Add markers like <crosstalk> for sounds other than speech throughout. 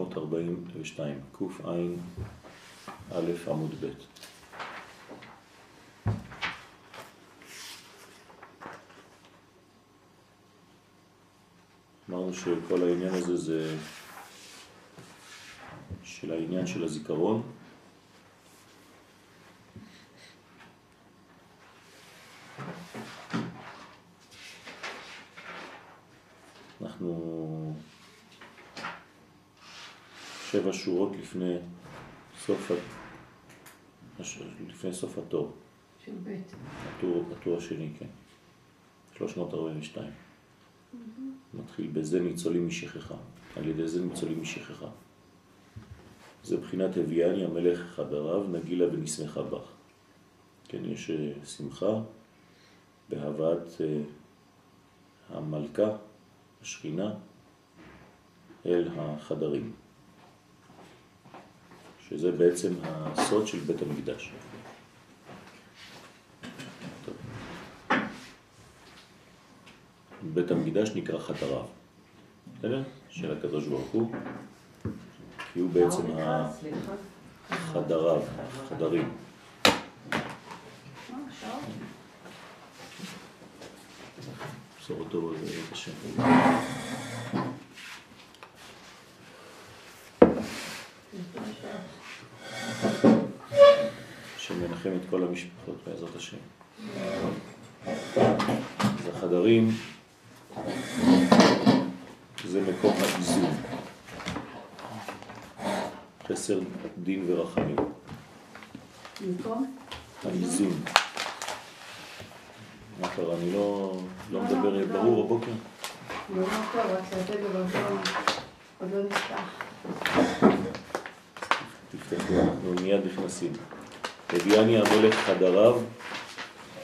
342, קע"א עמוד ב'. אמרנו שכל העניין הזה זה של העניין של הזיכרון. אנחנו שבע שורות לפני סוף, לפני סוף התור. של ב'. הטור, הטור השני, כן. 342. מתחיל בזה ניצולים משכחה, על ידי זה ניצולים משכחה. זה בחינת הביאני המלך חדריו, נגילה ונשמחה בך. כן, יש אה, שמחה בהבאת אה, המלכה, השכינה, אל החדרים. שזה בעצם הסוד של בית המקדש. בית המקדש נקרא חדריו, בסדר? של הקדוש ברוך הוא, כי הוא בעצם החדריו, החדרים. בשורות טובות, בעזרת השם. שמנחם את כל המשפחות בעזרת השם. אז החדרים זה מקום האיזון, חסר דין ורחמים. במקום? האיזון. מה קרה? אני לא, לא מדבר ברור הבוקר? לא מה טוב, רק לתת בבקשה, עוד לא נפתח. תפתחו, אנחנו מיד נכנסים. הביאני המלך חדריו,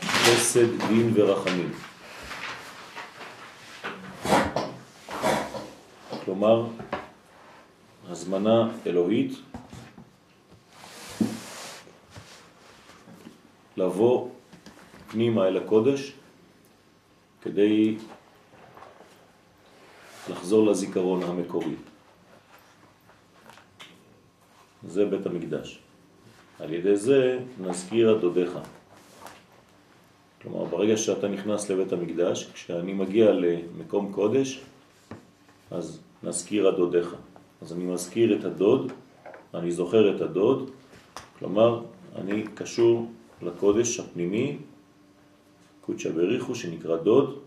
חסד, דין ורחמים. כלומר, הזמנה אלוהית לבוא פנימה אל הקודש כדי לחזור לזיכרון המקורי. זה בית המקדש. על ידי זה נזכיר הדודיך. כלומר, ברגע שאתה נכנס לבית המקדש, כשאני מגיע למקום קודש, אז נזכיר הדודיך. אז אני מזכיר את הדוד, אני זוכר את הדוד, כלומר, אני קשור לקודש הפנימי, קודשא בריחו, שנקרא דוד,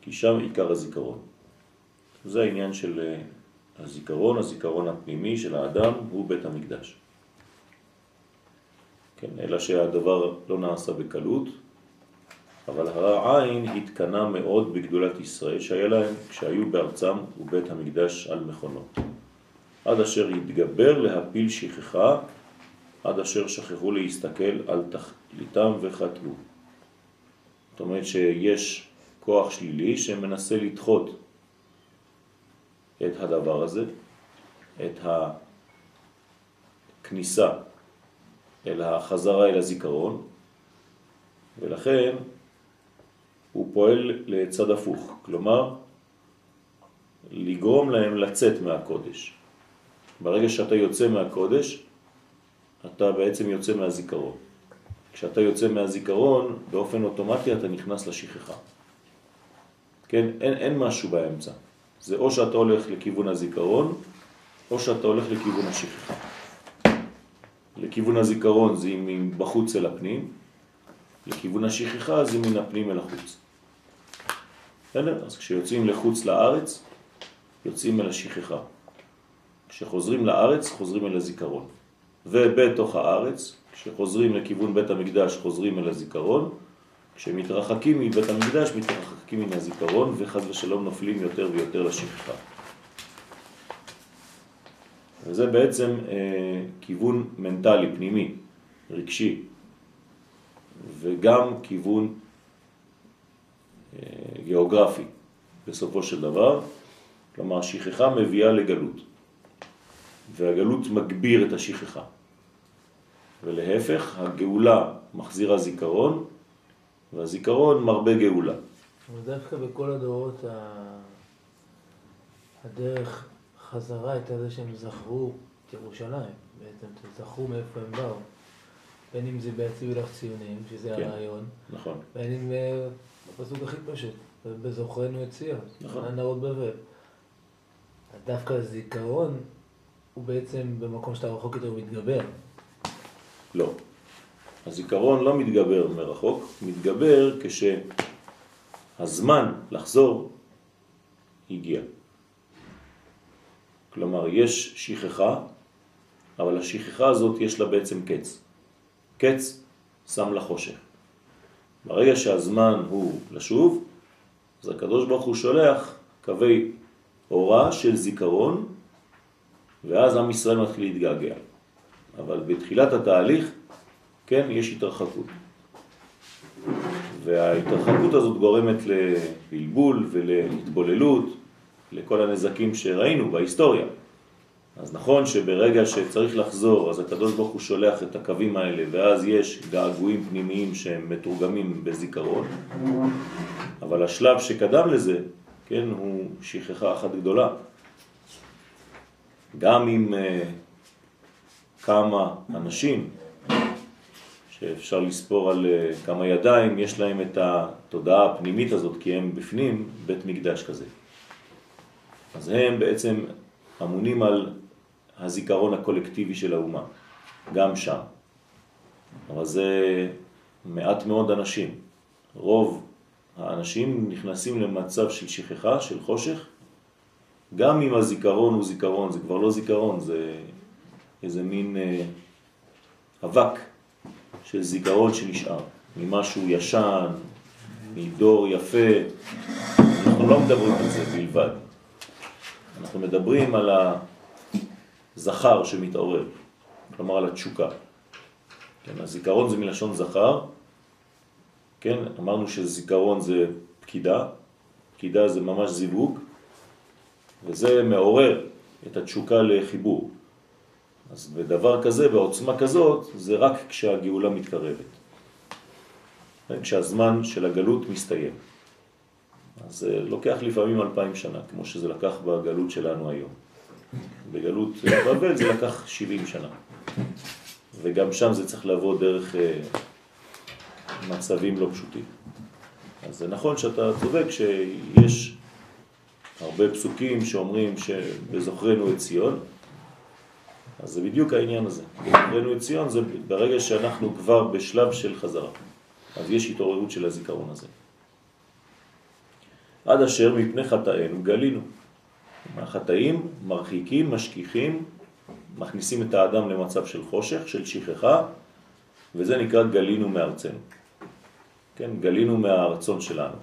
כי שם עיקר הזיכרון. זה העניין של אה, הזיכרון, הזיכרון הפנימי של האדם הוא בית המקדש. כן, אלא שהדבר לא נעשה בקלות, אבל העין התקנה מאוד בגדולת ישראל שהיה להם כשהיו בארצם ובית המקדש על מכונות. עד אשר התגבר להפיל שכחה, עד אשר שכחו להסתכל על תכליתם וחטאו. זאת אומרת שיש כוח שלילי שמנסה לדחות את הדבר הזה, את הכניסה אל החזרה אל הזיכרון, ולכן הוא פועל לצד הפוך, כלומר לגרום להם לצאת מהקודש. ברגע שאתה יוצא מהקודש, אתה בעצם יוצא מהזיכרון. כשאתה יוצא מהזיכרון, באופן אוטומטי אתה נכנס לשכחה. כן, אין, אין משהו באמצע. זה או שאתה הולך לכיוון הזיכרון, או שאתה הולך לכיוון השכחה. לכיוון הזיכרון זה מבחוץ אל הפנים, לכיוון השכחה זה מן הפנים אל החוץ. בסדר? אז כשיוצאים לחוץ לארץ, יוצאים אל השכחה. כשחוזרים לארץ, חוזרים אל הזיכרון. ובתוך הארץ, כשחוזרים לכיוון בית המקדש, חוזרים אל הזיכרון. כשמתרחקים מבית המקדש, מתרחקים מן הזיכרון, וחד ושלום נופלים יותר ויותר לשכחה. וזה בעצם אה, כיוון מנטלי, פנימי, רגשי, וגם כיוון אה, גיאוגרפי בסופו של דבר, כלומר השכחה מביאה לגלות, והגלות מגביר את השכחה. ולהפך, הגאולה מחזירה זיכרון, והזיכרון מרבה גאולה. דווקא בכל הדורות הדרך החזרה הייתה זה שהם זכרו את ירושלים, בעצם, זכרו מאיפה הם באו. בין אם זה בהציעו לך ציונים, שזה כן. הרעיון, נכון. בין אם אה, בפסוק הכי פשוט, בזוכרנו את ציון, נכון. הנאות בבל. אז דווקא הזיכרון הוא בעצם במקום שאתה רחוק יותר מתגבר. לא. הזיכרון לא מתגבר מרחוק, מתגבר כשהזמן לחזור הגיע. כלומר, יש שכחה, אבל השכחה הזאת יש לה בעצם קץ. קץ שם לה חושך. ברגע שהזמן הוא לשוב, אז הקדוש ברוך הוא שולח קווי הוראה של זיכרון, ואז עם ישראל מתחיל להתגעגע. אבל בתחילת התהליך, כן, יש התרחקות. וההתרחקות הזאת גורמת לבלבול ולהתבוללות, לכל הנזקים שראינו בהיסטוריה. אז נכון שברגע שצריך לחזור, אז הקדוש ברוך הוא שולח את הקווים האלה, ואז יש געגועים פנימיים שהם מתורגמים בזיכרון, אבל השלב שקדם לזה, כן, הוא שכחה אחת גדולה. גם אם uh, כמה אנשים, שאפשר לספור על uh, כמה ידיים, יש להם את התודעה הפנימית הזאת, כי הם בפנים בית מקדש כזה. אז הם בעצם אמונים על הזיכרון הקולקטיבי של האומה, גם שם. אבל זה מעט מאוד אנשים. רוב האנשים נכנסים למצב של שכחה, של חושך, גם אם הזיכרון הוא זיכרון, זה כבר לא זיכרון, זה איזה מין אה, אבק של זיכרון שנשאר, ממשהו ישן, מדור יפה. אנחנו לא מדברים על זה בלבד. אנחנו מדברים על הזכר שמתעורר, כלומר על התשוקה. כן, הזיכרון זה מלשון זכר, כן, אמרנו שזיכרון זה פקידה, פקידה זה ממש זיווג, וזה מעורר את התשוקה לחיבור. אז בדבר כזה, בעוצמה כזאת, זה רק כשהגאולה מתקרבת. כן, כשהזמן של הגלות מסתיים. אז זה לוקח לפעמים אלפיים שנה, כמו שזה לקח בגלות שלנו היום. בגלות בבל זה לקח 70 שנה. וגם שם זה צריך לבוא דרך אה, מצבים לא פשוטים. אז זה נכון שאתה צודק שיש הרבה פסוקים שאומרים שבזוכרנו את ציון, אז זה בדיוק העניין הזה. בזוכרנו את ציון זה ברגע שאנחנו כבר בשלב של חזרה. אז יש התעוררות של הזיכרון הזה. עד אשר מפני חטאינו גלינו. החטאים מרחיקים, משכיחים, מכניסים את האדם למצב של חושך, של שכחה, וזה נקרא גלינו מארצנו. כן, גלינו מהרצון שלנו.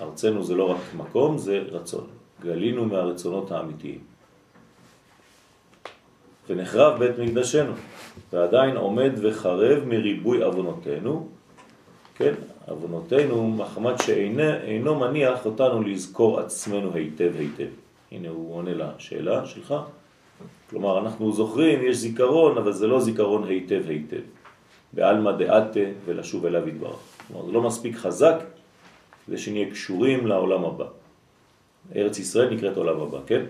ארצנו זה לא רק מקום, זה רצון. גלינו מהרצונות האמיתיים. ונחרב בית מקדשנו, ועדיין עומד וחרב מריבוי אבונותינו, כן, אבונותינו מחמד שאינו מניח אותנו לזכור עצמנו היטב היטב. הנה הוא עונה לשאלה שלך. כלומר, אנחנו זוכרים, יש זיכרון, אבל זה לא זיכרון היטב היטב. בעלמא דעתה ולשוב אליו יתברך. כלומר, זה לא מספיק חזק כדי שנהיה קשורים לעולם הבא. ארץ ישראל נקראת עולם הבא, כן?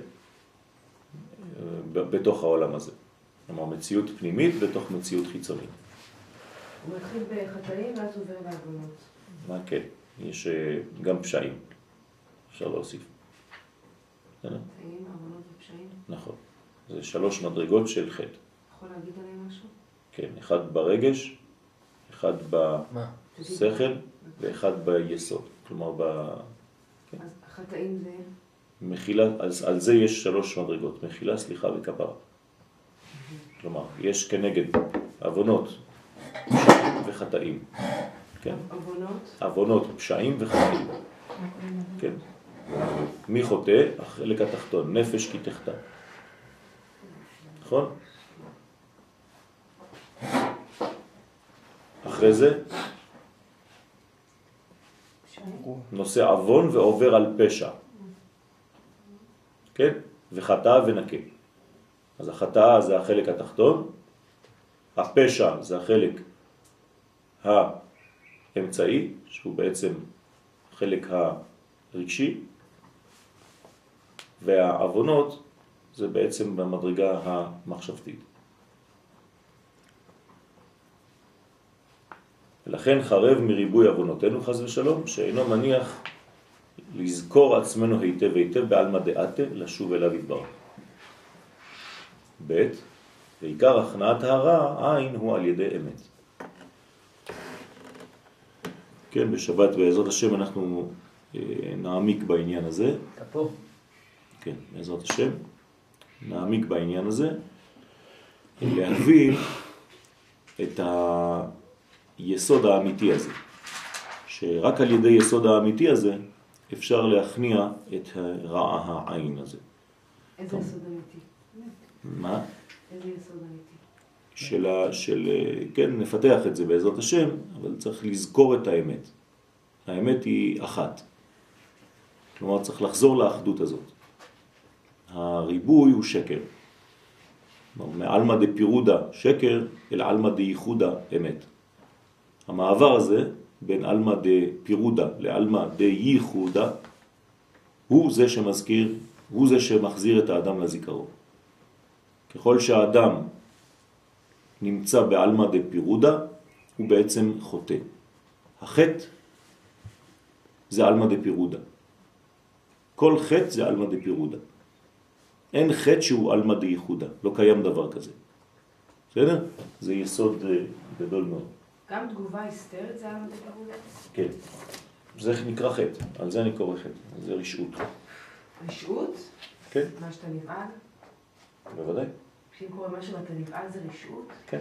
בתוך העולם הזה. כלומר, מציאות פנימית בתוך מציאות חיצונית. הוא מתחיל בחטאים ואז עובר לעוונות. מה כן? יש אה, גם פשעים. אפשר להוסיף. נכון. זה שלוש מדרגות של חטא. יכול להגיד עליהם משהו? כן, אחד ברגש, אחד מה? בשכל ואחד ביסוד. כלומר, ב... אז החטאים זה... מחילה, אז על זה יש שלוש מדרגות, מחילה, סליחה וכפרה. כלומר, יש כנגד עוונות, וחטאים. כן? עוונות, עוונות, פשעים וחטאים. כן. מי חוטא? החלק התחתון, נפש כי תחתא. נכון? אחרי זה נושא עוון ועובר על פשע. כן? וחטא ונקה. אז החטאה זה החלק התחתון, הפשע זה החלק האמצעי, שהוא בעצם החלק הרגשי, והעוונות זה בעצם במדרגה המחשבתית. ולכן חרב מריבוי אבונותינו חז ושלום, שאינו מניח לזכור עצמנו היטב היטב בעלמא דעתה לשוב אליו יתברך. ב' ועיקר הכנעת הרע עין הוא על ידי אמת. כן, בשבת בעזרת השם אנחנו אה, נעמיק בעניין הזה. אתה פה? כן, בעזרת השם. נעמיק בעניין הזה, להבין את היסוד האמיתי הזה, שרק על ידי יסוד האמיתי הזה אפשר להכניע את רע העין הזה. איזה יסוד אמיתי? מה? איזה יסוד אמיתי? של, ה, של, כן, נפתח את זה בעזרת השם, אבל צריך לזכור את האמת. האמת היא אחת. כלומר, צריך לחזור לאחדות הזאת. הריבוי הוא שקר. מעלמא דפירודה שקר אל עלמא דייחודה אמת. המעבר הזה בין עלמא דפירודה לעלמא דייחודה הוא זה שמזכיר, הוא זה שמחזיר את האדם לזיכרון. ככל שהאדם נמצא בעלמא דפירודה הוא בעצם חוטא. החטא זה עלמא דפירודה. כל חטא זה עלמא דפירודה. אין חטא שהוא עלמא דייחודה, לא קיים דבר כזה. בסדר? זה יסוד אה, גדול מאוד. גם תגובה היסטרית זה עלמא דפירודה? כן. זה נקרא חטא, על זה אני קורא חטא, זה רשעות. רשעות? כן, מה שאתה נבעל? בוודאי. כשאם קורה משהו ואתה נבעל זה רשעות? כן.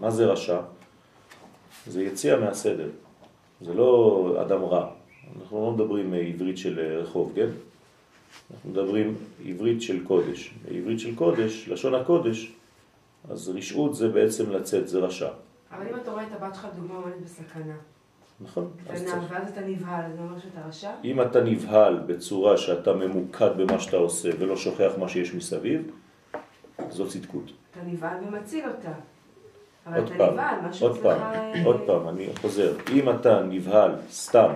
מה זה רשע? זה יציאה מהסדר. זה לא אדם רע. אנחנו לא מדברים עברית של רחוב, כן? אנחנו מדברים עברית של קודש. עברית של קודש, לשון הקודש, אז רשעות זה בעצם לצאת, זה רשע. אבל אם אתה רואה את הבת שלך, דוגמה עומדת בסכנה, נכון? אז קטנה, צריך. ואז אתה נבהל, זה אומר שאתה רשע? אם אתה נבהל בצורה שאתה ממוקד במה שאתה עושה ולא שוכח מה שיש מסביב, זו צדקות. אתה נבהל ומציל אותה. עוד פעם, משהו עוד. פעם, אה, עוד פעם, אני חוזר. אם אתה נבהל סתם,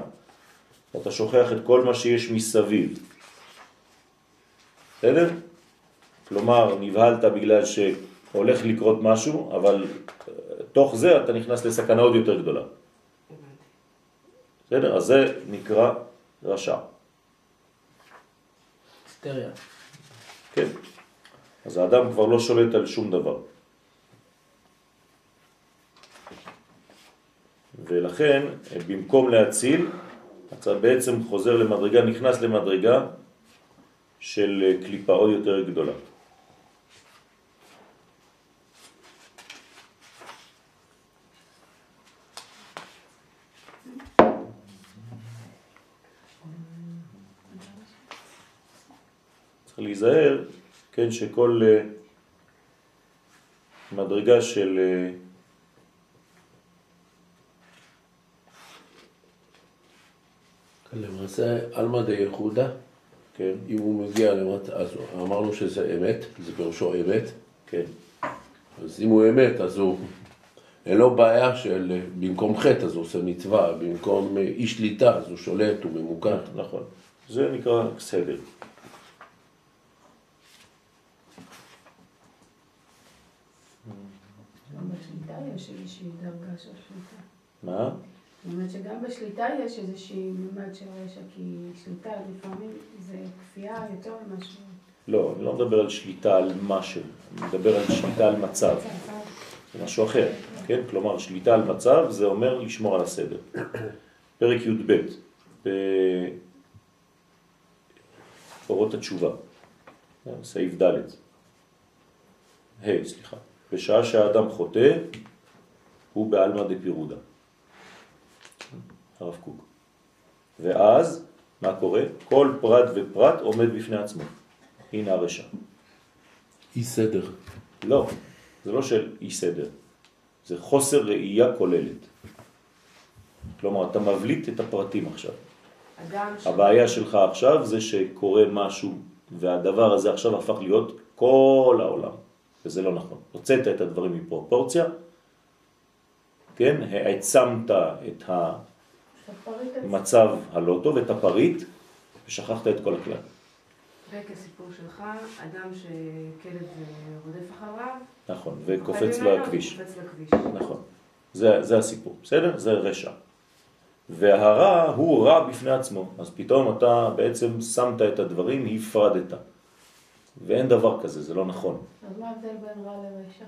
אתה שוכח את כל מה שיש מסביב, בסדר? כלומר, נבהלת בגלל שהולך לקרות משהו, אבל אה, תוך זה אתה נכנס לסכנה עוד יותר גדולה. בסדר? אז זה נקרא רשע. היסטריה. כן. אז האדם כבר לא שולט על שום דבר. ולכן, במקום להציל, אתה בעצם חוזר למדרגה, נכנס למדרגה של קליפה עוד יותר גדולה. צריך להיזהר, כן, שכל אה, מדרגה של אה, למעשה, עלמא דייחודה, כן, אם הוא מגיע למטה, אז אמרנו שזה אמת, זה פירושו אמת, כן, אז אם הוא אמת, אז הוא, אין לו בעיה של במקום חטא, אז הוא עושה מצווה, במקום אה, אי שליטה, אז הוא שולט, הוא ממוקד. נכון. זה נקרא סדר. גם בשליטה יש איזושהי דרגה של שליטה. מה? זאת אומרת שגם בשליטה יש איזושהי מימד של רשע, כי שליטה לפעמים זה כפייה יותר ממשהו. לא, אני לא מדבר על שליטה על משהו, אני מדבר על שליטה על מצב, זה משהו אחר, כן? כלומר, שליטה על מצב זה אומר לשמור על הסדר. <coughs> פרק י"ב, באורות התשובה, סעיף ד', ה', סליחה, בשעה שהאדם חוטא, הוא בעלמא דפירודה. הרב קוק. ואז, מה קורה? כל פרט ופרט עומד בפני עצמו. הנה הרשע. אי סדר. לא, זה לא של אי סדר, זה חוסר ראייה כוללת. כלומר, אתה מבליט את הפרטים עכשיו. הבעיה שלך עכשיו זה שקורה משהו, והדבר הזה עכשיו הפך להיות כל העולם, וזה לא נכון. הוצאת את הדברים מפרופורציה, כן, העצמת את. המצב הלא טוב, את הפריט, ושכחת את כל הכלל. מספק הסיפור שלך, אדם שכלב רודף אחריו, נכון. וקופץ לכביש. נכון. זה, זה הסיפור, בסדר? זה רשע. והרע הוא רע בפני עצמו, אז פתאום אתה בעצם שמת את הדברים, הפרדת. ואין דבר כזה, זה לא נכון. אז מה ההבדל בין רע לרשע?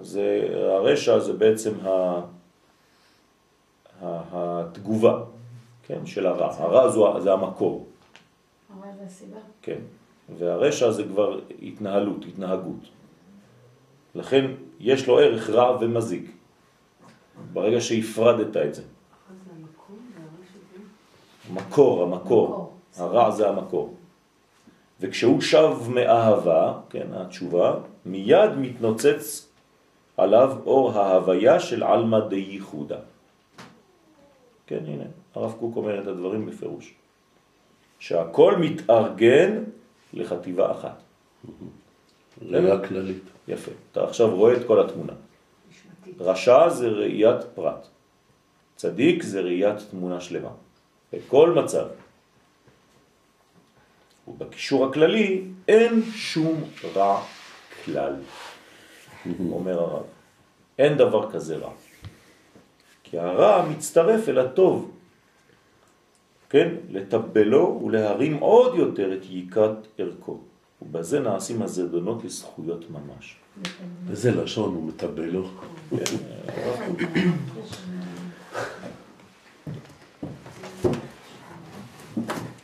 אז אה, הרשע זה בעצם ה... ה... התגובה, כן, של הרע. הרע זו, זה המקור, הרע זה הסיבה. כן. והרשע זה כבר התנהלות, התנהגות. לכן יש לו ערך רע ומזיק. ברגע שהפרדת את זה. זה זה המקור. מקור. הרע זה המקור. וכשהוא שב מאהבה, כן, התשובה, מיד מתנוצץ עליו אור ההוויה של עלמא דייחודה. כן, הנה, הרב קוק אומר את הדברים בפירוש. שהכל מתארגן לחטיבה אחת. ראייה כללית. יפה. אתה עכשיו רואה את כל התמונה. רשע זה ראיית פרט. צדיק זה ראיית תמונה שלמה. בכל מצב. ובקישור הכללי אין שום רע כלל, אומר הרב. אין דבר כזה רע. כי הרע מצטרף אל הטוב, כן? לטבלו ולהרים עוד יותר את יקרת ערכו. ובזה נעשים הזדונות לזכויות ממש. איזה לשון הוא מטבל לו. הרב קוק.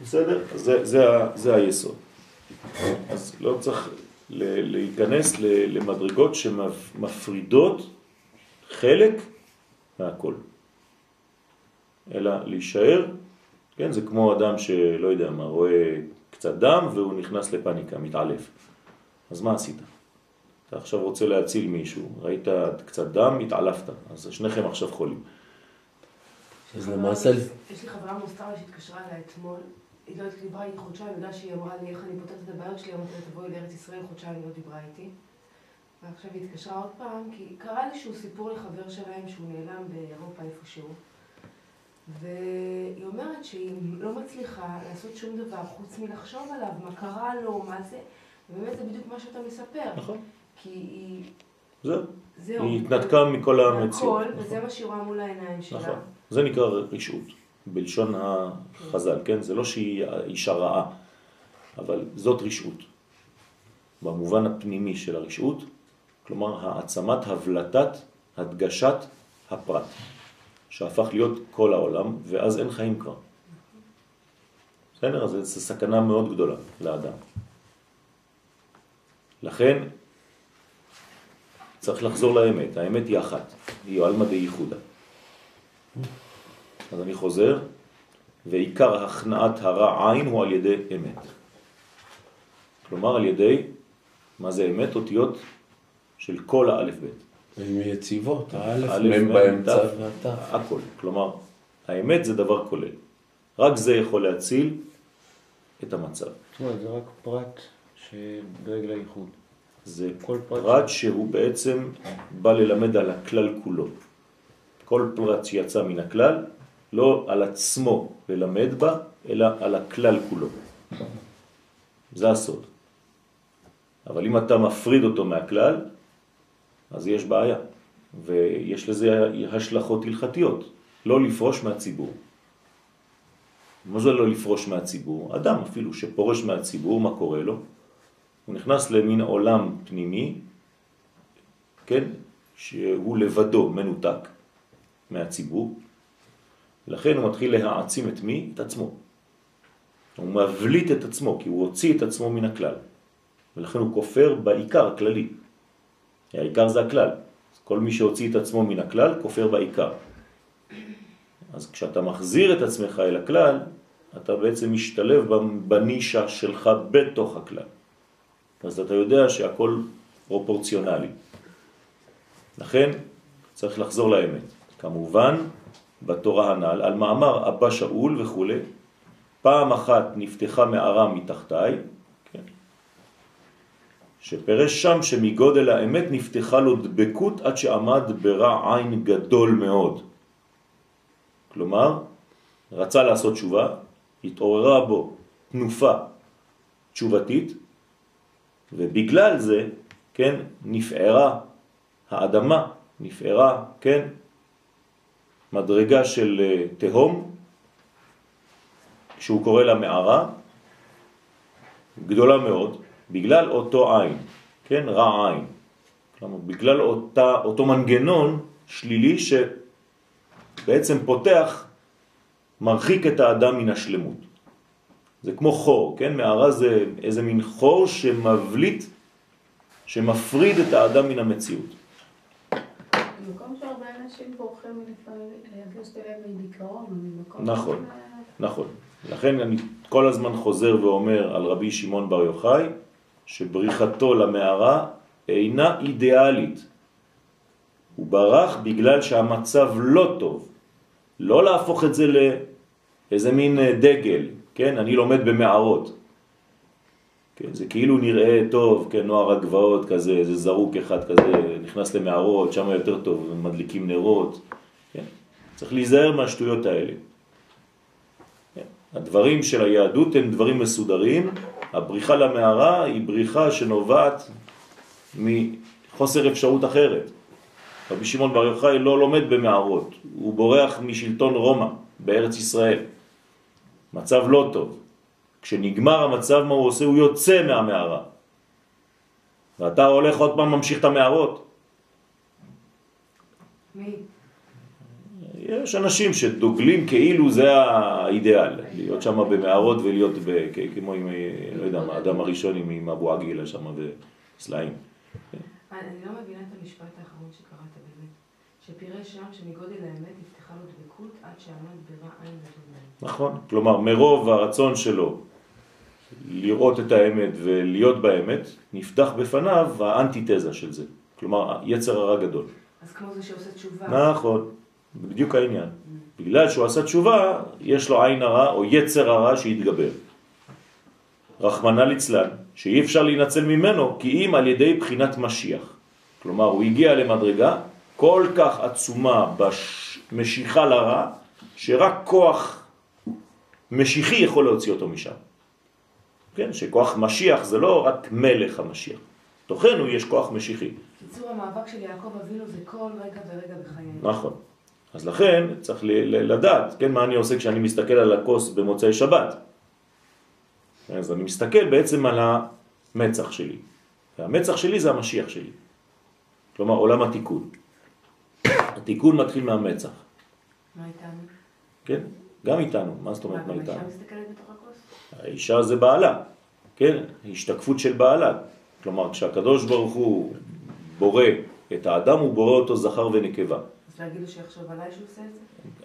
בסדר? זה, זה, היסוד. אז לא צריך להיכנס ל- למדרגות שמפרידות חלק מהכל. אלא להישאר, כן, זה כמו אדם שלא יודע מה, רואה קצת דם והוא נכנס לפניקה, מתעלף. אז מה עשית? אתה עכשיו רוצה להציל מישהו, ראית קצת דם, התעלפת, אז שניכם עכשיו חולים. אז למעשה, יש לי חברה מוסתרה שהתקשרה אליי אתמול, היא לא דיברה איתי חודשיים בגלל שהיא אמרה לי איך אני פותרת את הבעיות שלי, אמרתי לה תבואי לארץ ישראל, חודשיים היא לא דיברה איתי. ועכשיו היא התקשרה עוד פעם, כי קרה איזשהו סיפור לחבר שלהם שהוא נעלם באירופה איפשהו. והיא אומרת שהיא לא מצליחה לעשות שום דבר חוץ מלחשוב עליו, מה קרה לו, מה זה, ובאמת זה בדיוק מה שאתה מספר. נכון. כי היא, זהו. זהו. היא התנתקה מכל המציאות. הכל, וזה מה שהיא רואה מול העיניים שלה. נכון. זה נקרא רשעות, בלשון החז"ל, כן? זה לא שהיא אישה רעה, אבל זאת רשעות. במובן הפנימי של הרשעות, כלומר העצמת הבלטת הדגשת הפרט, שהפך להיות כל העולם, ואז אין חיים כבר. בסדר? אז זו סכנה מאוד גדולה לאדם. לכן צריך לחזור לאמת, האמת היא אחת, היא עלמא דייחודה. אז אני חוזר, ועיקר הכנעת הרע עין הוא על ידי אמת. כלומר על ידי, מה זה אמת? אותיות של כל האלף בית. הן יציבות, האלף, א', מ' מ', באמצע ת'. והת'. הכל. כלומר, האמת זה דבר כולל. רק זה יכול להציל את המצב. זאת אומרת, זה רק פרט שדואג לייחוד. זה כל פרט פרט שהוא בעצם בא ללמד על הכלל כולו. כל פרט שיצא מן הכלל, לא על עצמו ללמד בה, אלא על הכלל כולו. זה הסוד. אבל אם אתה מפריד אותו מהכלל, אז יש בעיה. ויש לזה השלכות הלכתיות. לא לפרוש מהציבור. מה זה לא לפרוש מהציבור? אדם אפילו שפורש מהציבור, מה קורה לו? הוא נכנס למין עולם פנימי, כן, שהוא לבדו מנותק מהציבור, לכן הוא מתחיל להעצים את מי? את עצמו. הוא מבליט את עצמו, כי הוא הוציא את עצמו מן הכלל. ולכן הוא כופר בעיקר הכללי. העיקר זה הכלל. כל מי שהוציא את עצמו מן הכלל, כופר בעיקר. אז כשאתה מחזיר את עצמך אל הכלל, אתה בעצם משתלב בנישה שלך בתוך הכלל. אז אתה יודע שהכל פרופורציונלי. לכן צריך לחזור לאמת. כמובן, בתורה הנ"ל, על מאמר אבא שאול וכו', פעם אחת נפתחה מערה מתחתיי, כן, שפרש שם שמגודל האמת נפתחה לו דבקות עד שעמד ברע עין גדול מאוד. כלומר, רצה לעשות תשובה, התעוררה בו תנופה תשובתית, ובגלל זה, כן, נפערה האדמה, נפערה, כן, מדרגה של אה, תהום, שהוא קורא לה מערה, גדולה מאוד, בגלל אותו עין, כן, רע עין. כלומר, בגלל אותה, אותו מנגנון שלילי שבעצם פותח, מרחיק את האדם מן השלמות. זה כמו חור, כן? מערה זה איזה מין חור שמבליט, שמפריד את האדם מן המציאות. במקום שהרבה אנשים בורחים לפעמים לגשת אליהם מדיכאון, ממקום... נכון. נכון. לכן אני כל הזמן חוזר ואומר על רבי שמעון בר יוחאי, שבריחתו למערה אינה אידיאלית. הוא ברח בגלל שהמצב לא טוב. לא להפוך את זה לאיזה מין אה, דגל, כן? אני לומד במערות. כן, זה כאילו נראה טוב, כן, נוער הגבעות כזה, איזה זרוק אחד כזה, נכנס למערות, שם יותר טוב, מדליקים נרות, כן? צריך להיזהר מהשטויות האלה. כן? הדברים של היהדות הם דברים מסודרים, הבריחה למערה היא בריחה שנובעת מחוסר אפשרות אחרת. רבי שמעון בר יוחאי לא לומד במערות, הוא בורח משלטון רומא בארץ ישראל. מצב לא טוב. כשנגמר המצב, מה הוא עושה? הוא יוצא מהמערה. ואתה הולך עוד פעם ממשיך את המערות. מי? יש אנשים שדוגלים כאילו זה האידאל, להיות שם במערות ולהיות ב, כמו עם, לא יודע מה, האדם הראשון עם, עם אבו עגילה שם וסלעים. אני לא מבינה את המשפט האחרון שקראת באמת. שפירש שם שמגודל האמת נפתחה לו דבקות עד שעמד ברע עין לב. נכון, כלומר מרוב הרצון שלו לראות את האמת ולהיות באמת, נפתח בפניו האנטיתזה של זה. כלומר, יצר הרע גדול. אז כמו זה שעושה תשובה. נכון, בדיוק העניין. בגלל שהוא עשה תשובה, יש לו עין הרע או יצר הרע שהתגבר. רחמנא ליצלן, שאי אפשר להינצל ממנו, כי אם על ידי בחינת משיח. כלומר, הוא הגיע למדרגה כל כך עצומה במשיכה לרע, שרק כוח משיחי יכול להוציא אותו משם. כן, שכוח משיח זה לא רק מלך המשיח. תוכנו יש כוח משיחי. קיצור המאבק של יעקב אבינו זה כל רגע ורגע בחיינו. נכון. אז לכן צריך לדעת, כן, מה אני עושה כשאני מסתכל על הכוס במוצאי שבת. אז אני מסתכל בעצם על המצח שלי. והמצח שלי זה המשיח שלי. כלומר, עולם התיקון. התיקון מתחיל מהמצח, מה איתנו? כן? גם איתנו. מה זאת מה, אומרת מה איתנו? האישה זה בעלה, כן? השתקפות של בעלה. כלומר, כשהקדוש ברוך הוא בורא את האדם, הוא בורא אותו זכר ונקבה. אז להגיד לו שיחשוב עליי שהוא עושה את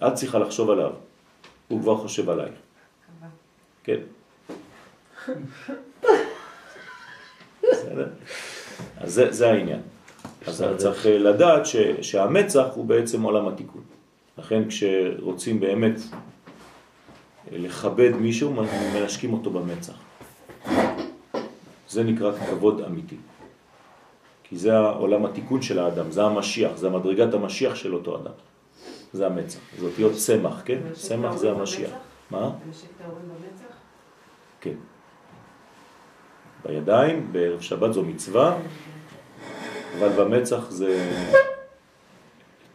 זה? את צריכה לחשוב עליו, הוא כבר חושב עלייך. כן? בסדר? אז זה, זה העניין. אז צריך אה, לדעת ש, שהמצח הוא בעצם עולם התיקון. לכן כשרוצים באמת לכבד מישהו, מנשקים אותו במצח. זה נקרא כבוד אמיתי. כי זה העולם התיקון של האדם, זה המשיח, זה מדרגת המשיח של אותו אדם. זה המצח, זה אותיות צמח, כן? צמח זה המשיח. מה? לנשק את ההורים במצח? כן. בידיים, בערב שבת זו מצווה, אבל במצח זה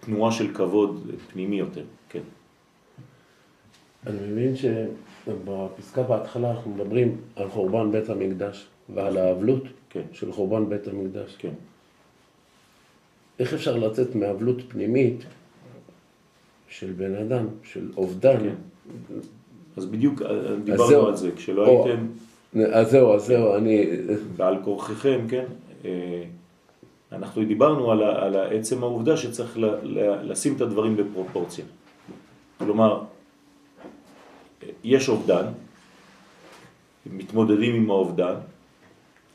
תנועה של כבוד פנימי יותר, כן. אני מבין שבפסקה בהתחלה אנחנו מדברים על חורבן בית המקדש ועל האבלות כן. של חורבן בית המקדש. כן. איך אפשר לצאת מאבלות פנימית של בן אדם, של אובדן? כן. אז בדיוק אה, דיברנו זהו. על זה, כשלא או. הייתם אז זהו, אז זהו, אני... בעל כורחכם, כן? אה, אנחנו דיברנו על, על עצם העובדה שצריך ל, ל, לשים את הדברים בפרופורציה. כלומר, יש אובדן, מתמודדים עם האובדן,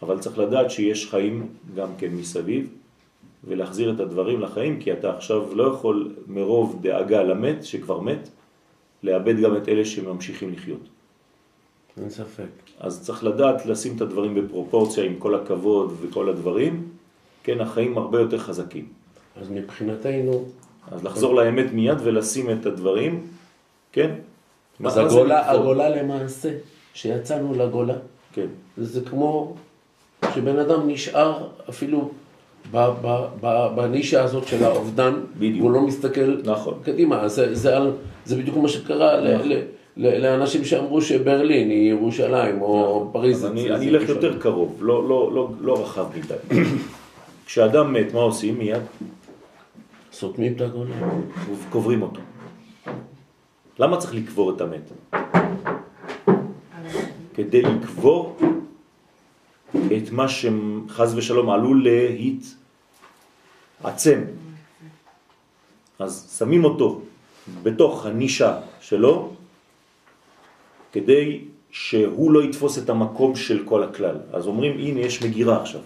אבל צריך לדעת שיש חיים גם כן מסביב, ולהחזיר את הדברים לחיים, כי אתה עכשיו לא יכול מרוב דאגה למת, שכבר מת, לאבד גם את אלה שממשיכים לחיות. אין ספק. אז צריך לדעת לשים את הדברים בפרופורציה עם כל הכבוד וכל הדברים, כן, החיים הרבה יותר חזקים. אז מבחינתנו, אז לחזור לאמת מיד ולשים את הדברים, כן? אז הגולה? הגולה למעשה, שיצאנו לגולה, כן. זה כמו שבן אדם נשאר אפילו בנישה הזאת של האובדן, בדיוק. הוא לא מסתכל נכון. קדימה, זה, זה, על- זה בדיוק מה שקרה נכון. ל- ל- לאנשים שאמרו שברלין היא ירושלים, או פריז. אז זה- אני אני אלך. יותר קרוב, לא- לא לא- לא רחב מדי. כשאדם מת, מה עושים מיד? סותמים את הגולה. קוברים אותו. למה צריך לקבור את המת? כדי לקבור את מה שחז ושלום עלול להתעצם. אז שמים אותו בתוך הנישה שלו כדי שהוא לא יתפוס את המקום של כל הכלל. אז אומרים, הנה יש מגירה עכשיו.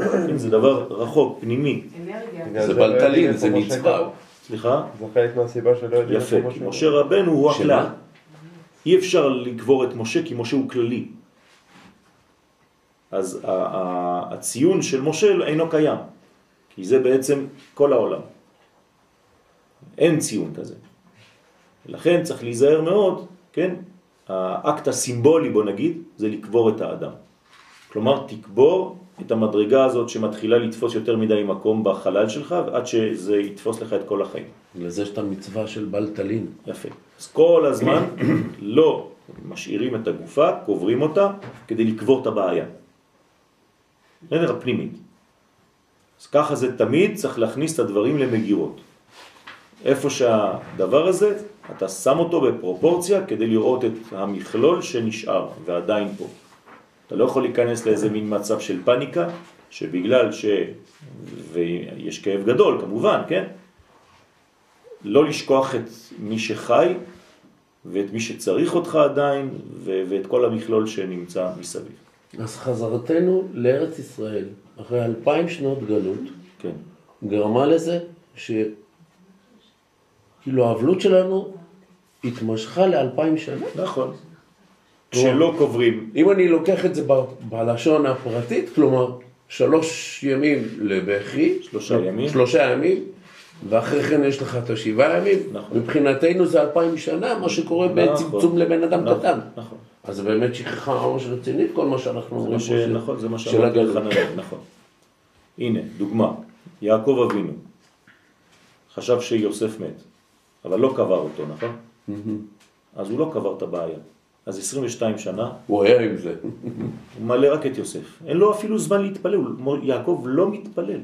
<coughs> זה דבר רחוק, פנימי. אנרגיה. זה בלטלין, זה מצווה. סליחה? זה חלק מהסיבה שלא יודעים יפה, כי משה. רבנו הוא הכלל. אי אפשר לקבור את משה כי משה הוא כללי. אז הציון של משה אינו קיים, כי זה בעצם כל העולם. אין ציון כזה. לכן צריך להיזהר מאוד, כן? האקט הסימבולי, בוא נגיד, זה לקבור את האדם. כלומר, תקבור את המדרגה הזאת שמתחילה לתפוס יותר מדי מקום בחלל שלך, עד שזה יתפוס לך את כל החיים. לזה יש את המצווה של בלטלין. יפה. אז כל הזמן <clears throat> לא משאירים את הגופה, קוברים אותה, כדי לקבור את הבעיה. בסדר? הפנימית. אז ככה זה תמיד צריך להכניס את הדברים למגירות. איפה שהדבר הזה, אתה שם אותו בפרופורציה כדי לראות את המכלול שנשאר ועדיין פה. אתה לא יכול להיכנס לאיזה מין מצב של פניקה, שבגלל ש... ויש כאב גדול כמובן, כן? לא לשכוח את מי שחי ואת מי שצריך אותך עדיין ו- ואת כל המכלול שנמצא מסביב. אז חזרתנו לארץ ישראל, אחרי אלפיים שנות גלות, כן. גרמה לזה ש... כאילו האבלות שלנו התמשכה לאלפיים שנה. נכון. כשלא קוברים, אם אני לוקח את זה ב- בלשון הפרטית, כלומר שלוש ימים לבכי, שלושה ימים. שלושה ימים, ואחרי כן יש לך את השבעה ימים, נכון. מבחינתנו זה אלפיים שנה, מה שקורה נכון. בצמצום לבן אדם נכון, קטן. נכון. אז זה באמת שכחה ממש רצינית כל מה שאנחנו אומרים פה. של- נכון, זה מה של הגלות. נכון. הנה, דוגמה. יעקב אבינו חשב שיוסף מת, אבל לא קבר אותו, נכון? אז הוא לא קבר את הבעיה. אז 22 שנה הוא היה עם זה. הוא מלא רק את יוסף. אין לו אפילו זמן להתפלל, יעקב לא מתפלל.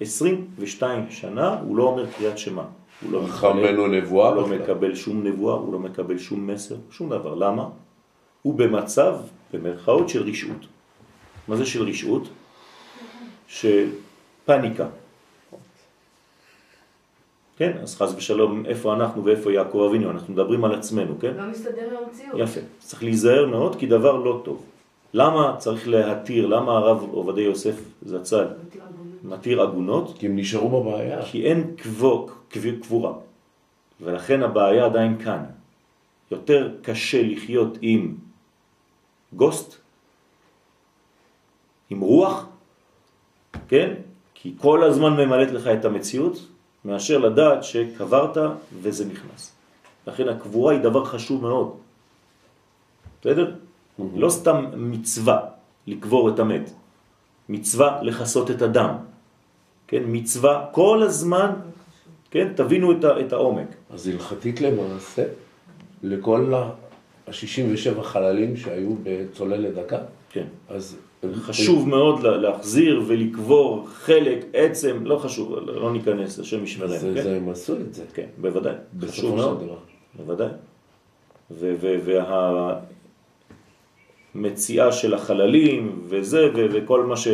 22 שנה הוא לא אומר קריאת שמע. הוא לא מתפלל, נבואה הוא לא. מקבל שום נבואה, הוא לא מקבל שום מסר, שום דבר. למה? הוא במצב, במרכאות, של רשעות. מה זה של רשעות? של פניקה. כן, אז חס ושלום, איפה אנחנו ואיפה יעקב אבינו, אנחנו מדברים על עצמנו, כן? לא מסתדר עם המציאות. יפה. צריך להיזהר מאוד כי דבר לא טוב. למה צריך להתיר, למה הרב עובדיה יוסף זצ"ל מתיר עגונות. מתיר עגונות? כי הם נשארו בבעיה. כי אין קבור, קביר קבורה. ולכן הבעיה עדיין כאן. יותר קשה לחיות עם גוסט, עם רוח, כן? כי כל הזמן ממלאת לך את המציאות, מאשר לדעת שקברת וזה נכנס. לכן הקבורה היא דבר חשוב מאוד. בסדר? לא סתם מצווה לקבור את המת, מצווה לחסות את הדם, כן? מצווה כל הזמן, כן? תבינו את, ה- את העומק. אז הלכתית למעשה, לכל ה-67 חללים שהיו בצוללת דקה, כן. אז... חשוב מאוד לה- להחזיר ולקבור חלק, עצם, לא חשוב, לא ניכנס, השם ישמרנו, זה, כן? זה, הם עשו את זה. כן, בוודאי, חשוב מאוד, דבר. בוודאי. והמציאה של החללים וזה, וכל מה ש...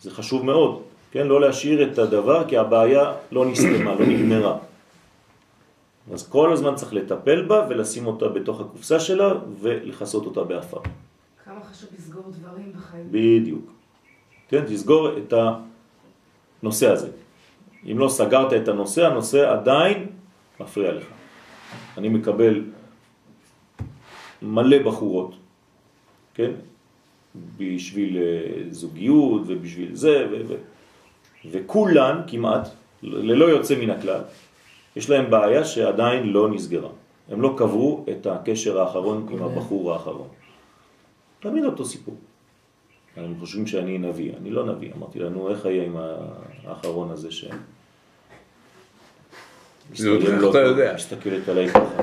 זה חשוב מאוד, כן? לא להשאיר את הדבר כי הבעיה לא נסתמה, לא נגמרה. אז כל הזמן צריך לטפל בה ולשים אותה בתוך הקופסה שלה ולחסות אותה באפר. חשוב לסגור דברים בחיים. בדיוק. כן, תסגור את הנושא הזה. אם לא סגרת את הנושא, הנושא עדיין מפריע לך. אני מקבל מלא בחורות, כן? בשביל אה, זוגיות ובשביל זה, ו- ו- וכולן כמעט, ללא יוצא מן הכלל, יש להם בעיה שעדיין לא נסגרה. הם לא קברו את הקשר האחרון עם הבחור האחרון. תמיד אותו סיפור. הם חושבים שאני נביא, אני לא נביא. אמרתי לנו, איך היה עם האחרון הזה ש... מסתכלת עליי ככה.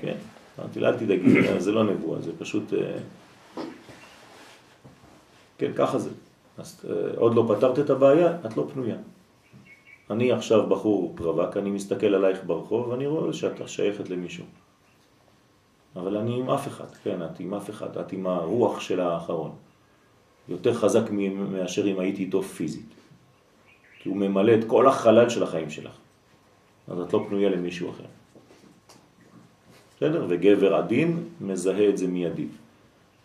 כן, אמרתי לה, אל תדאגי, זה לא נבואה, זה פשוט... אה, כן, ככה זה. אז אה, עוד לא פתרת את הבעיה, את לא פנויה. אני עכשיו בחור רווק, אני מסתכל עלייך ברחוב ואני רואה שאת שייכת למישהו. אבל אני עם אף אחד, כן, את עם אף אחד, את עם הרוח של האחרון. יותר חזק מאשר אם הייתי איתו פיזית. כי הוא ממלא את כל החלל של החיים שלך. אז את לא פנויה למישהו אחר. בסדר? וגבר עדין מזהה את זה מיידית.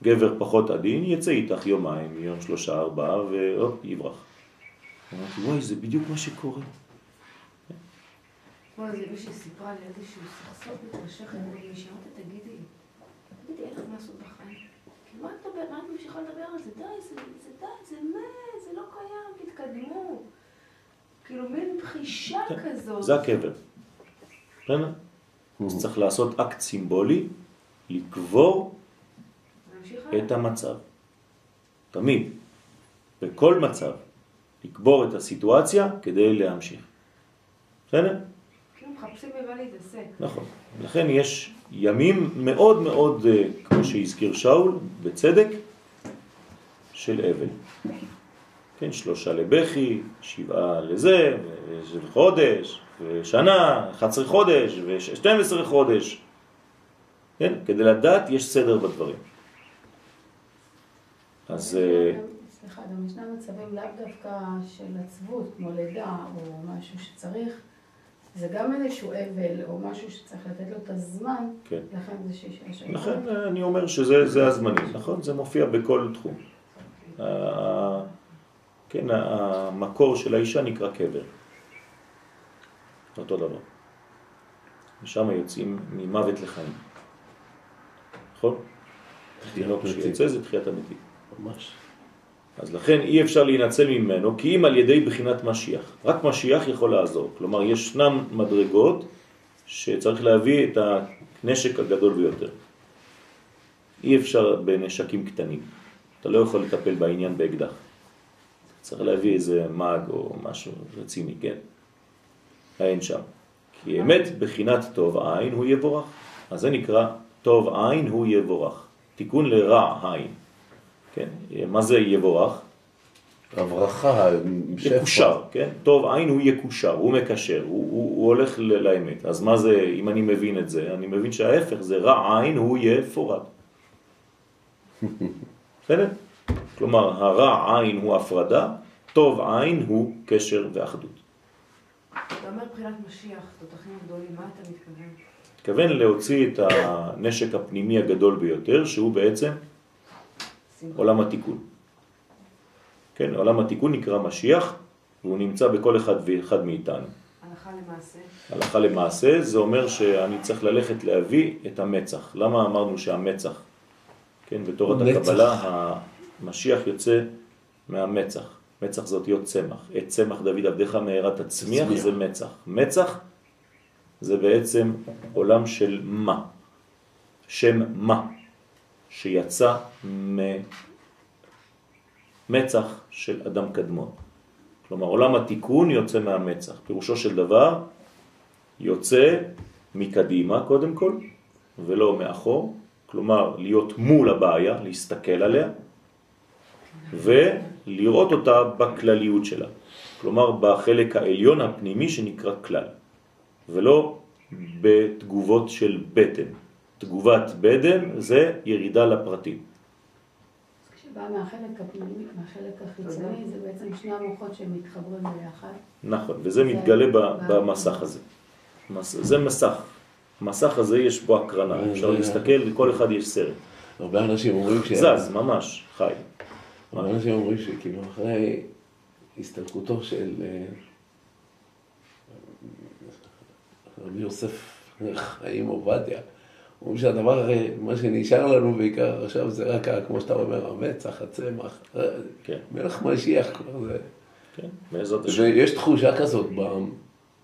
גבר פחות עדין יצא איתך יומיים, יום שלושה, ארבעה, והופ, יברח. אמרתי, וואי, זה בדיוק מה שקורה. אתמול זה מישהי סיפרה לי איזשהו סכסוך מתמשך מישהי, אמרתי, תגידי, לך לעשות בחיים? כאילו, מה את מדברת, מה את ממשיכה לדבר על זה? די, זה די, זה מת, זה לא קיים, תתקדמו. כאילו, מין בחישה כזאת. זה הקבר. בסדר? אז צריך לעשות אקט סימבולי, לקבור את המצב. תמיד, בכל מצב, לקבור את הסיטואציה כדי להמשיך. בסדר? כאילו מחפשים במה להתעסק. נכון. לכן יש ימים מאוד מאוד, אה, כמו שהזכיר שאול, בצדק, של אבל. כן, שלושה לבכי, שבעה לזה, חודש, ושנה, 11 חודש, ו-12 חודש. כן, כדי לדעת יש סדר בדברים. אז... אה, סליחה, גם ישנם מצבים לאו דווקא של עצבות, כמו לידה או משהו שצריך, זה גם איזשהו אבל או משהו שצריך לתת לו את הזמן, כן. לכן זה שיש... לכן אני אומר שזה הזמנים, נכון? זה מופיע בכל תחום. כן, המקור של האישה נקרא קבר. אותו דבר. ושם יוצאים ממוות לחיים. נכון? תינוק שיוצא זה תחיית המתים. ממש. אז לכן אי אפשר להינצל ממנו, כי אם על ידי בחינת משיח. רק משיח יכול לעזור. כלומר, ישנם מדרגות שצריך להביא את הנשק הגדול ביותר. אי אפשר בנשקים קטנים. אתה לא יכול לטפל בעניין באקדח. צריך להביא איזה מאג או משהו רציני, כן? אין שם. כי אמת בחינת טוב עין הוא יבורך. אז זה נקרא טוב עין הוא יבורך. תיקון לרע עין. כן, מה זה יבורך? הברכה, יקושר, כן? טוב עין הוא יקושר, הוא מקשר, הוא, הוא, הוא הולך לאמת. אז מה זה, אם אני מבין את זה, אני מבין שההפך זה רע עין הוא יפורד. בסדר? כלומר, הרע עין הוא הפרדה, טוב עין הוא קשר ואחדות. אתה אומר מבחינת משיח, תותחים גדולים, מה אתה מתכוון? מתכוון להוציא את הנשק הפנימי הגדול ביותר, שהוא בעצם עולם התיקון. כן, עולם התיקון נקרא משיח, והוא נמצא בכל אחד ואחד מאיתנו. הלכה למעשה. הלכה למעשה זה אומר שאני צריך ללכת להביא את המצח. למה אמרנו שהמצח, כן, בתורת מצח. הקבלה, המשיח יוצא מהמצח. מצח זה אותיות צמח. את צמח דוד עבדך מהרת הצמיח צמיח. זה מצח. מצח זה בעצם עולם של מה. שם מה, שיצא ממצח של אדם קדמון. כלומר, עולם התיקון יוצא מהמצח. פירושו של דבר, יוצא מקדימה קודם כל, ולא מאחור. כלומר, להיות מול הבעיה, להסתכל עליה, ולראות אותה בכלליות שלה. כלומר, בחלק העליון הפנימי שנקרא כלל, ולא בתגובות של בטן. תגובת בטן זה ירידה לפרטים. כשבא מהחלק הפנימי, מהחלק החיצוני, זה בעצם שני המוחות שמתחברים ביחד. נכון, וזה מתגלה במסך הזה. זה מסך. המסך הזה יש בו הקרנה, אפשר להסתכל, לכל אחד יש סרט. הרבה אנשים אומרים ש... זז, ממש, חי. הרבה אנשים אומרים שכאילו אחרי הסתלקותו של אה, רבי יוסף <laughs> חיים עובדיה, אומרים שהדבר, אה, מה שנשאר לנו בעיקר עכשיו זה רק, כמו שאתה אומר, המצח, הצמח, אה, כן. מלך משיח כבר זה. כן, בעזרת השם. ויש תחושה כזאת בעם.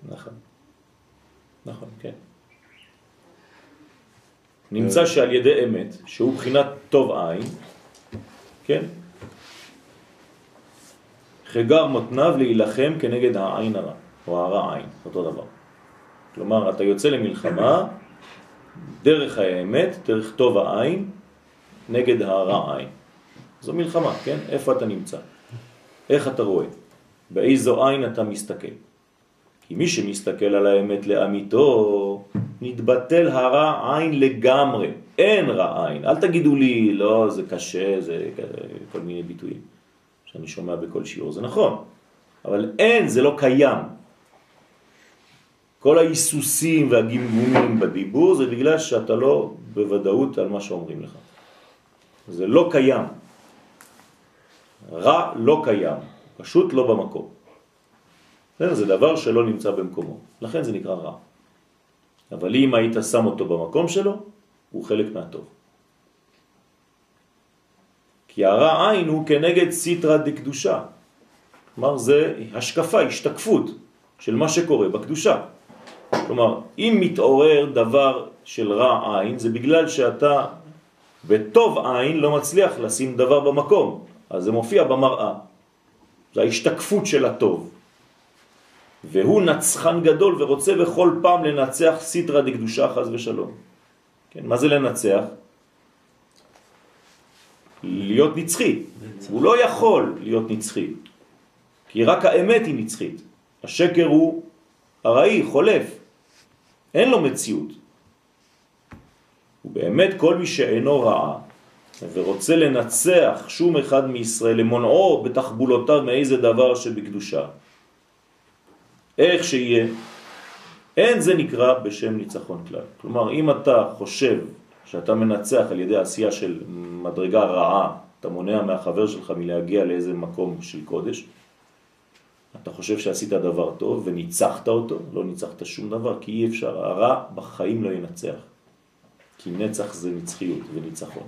נכון. נכון, כן. נמצא שעל ידי אמת, שהוא בחינת טוב עין, כן? חגר מותניו להילחם כנגד העין הרע, או הרע עין, אותו דבר. כלומר, אתה יוצא למלחמה דרך האמת, דרך טוב העין, נגד הרע עין. זו מלחמה, כן? איפה אתה נמצא? איך אתה רואה? באיזו עין אתה מסתכל? כי מי שמסתכל על האמת לאמיתו, נתבטל הרע עין לגמרי. אין רע עין. אל תגידו לי, לא, זה קשה, זה כל מיני ביטויים שאני שומע בכל שיעור. זה נכון, אבל אין, זה לא קיים. כל ההיסוסים והגמגומים בדיבור זה בגלל שאתה לא בוודאות על מה שאומרים לך. זה לא קיים. רע לא קיים, פשוט לא במקום. זה דבר שלא נמצא במקומו, לכן זה נקרא רע. אבל אם היית שם אותו במקום שלו, הוא חלק מהטוב. כי הרע עין הוא כנגד סיטרא דקדושה. כלומר, זה השקפה, השתקפות של מה שקורה בקדושה. כלומר, אם מתעורר דבר של רע עין, זה בגלל שאתה בטוב עין לא מצליח לשים דבר במקום, אז זה מופיע במראה. זה ההשתקפות של הטוב. והוא נצחן גדול ורוצה בכל פעם לנצח סדרה דקדושה חז ושלום. כן, מה זה לנצח? להיות נצחי. הוא לא יכול להיות נצחי, כי רק האמת היא נצחית. השקר הוא הראי, חולף. אין לו מציאות. ובאמת כל מי שאינו רעה ורוצה לנצח שום אחד מישראל, למונעו בתחבולותיו מאיזה דבר שבקדושה, איך שיהיה, אין זה נקרא בשם ניצחון כלל. כלומר, אם אתה חושב שאתה מנצח על ידי עשייה של מדרגה רעה, אתה מונע מהחבר שלך מלהגיע לאיזה מקום של קודש, אתה חושב שעשית דבר טוב וניצחת אותו, לא ניצחת שום דבר, כי אי אפשר, הרע בחיים לא ינצח. כי נצח זה נצחיות וניצחון.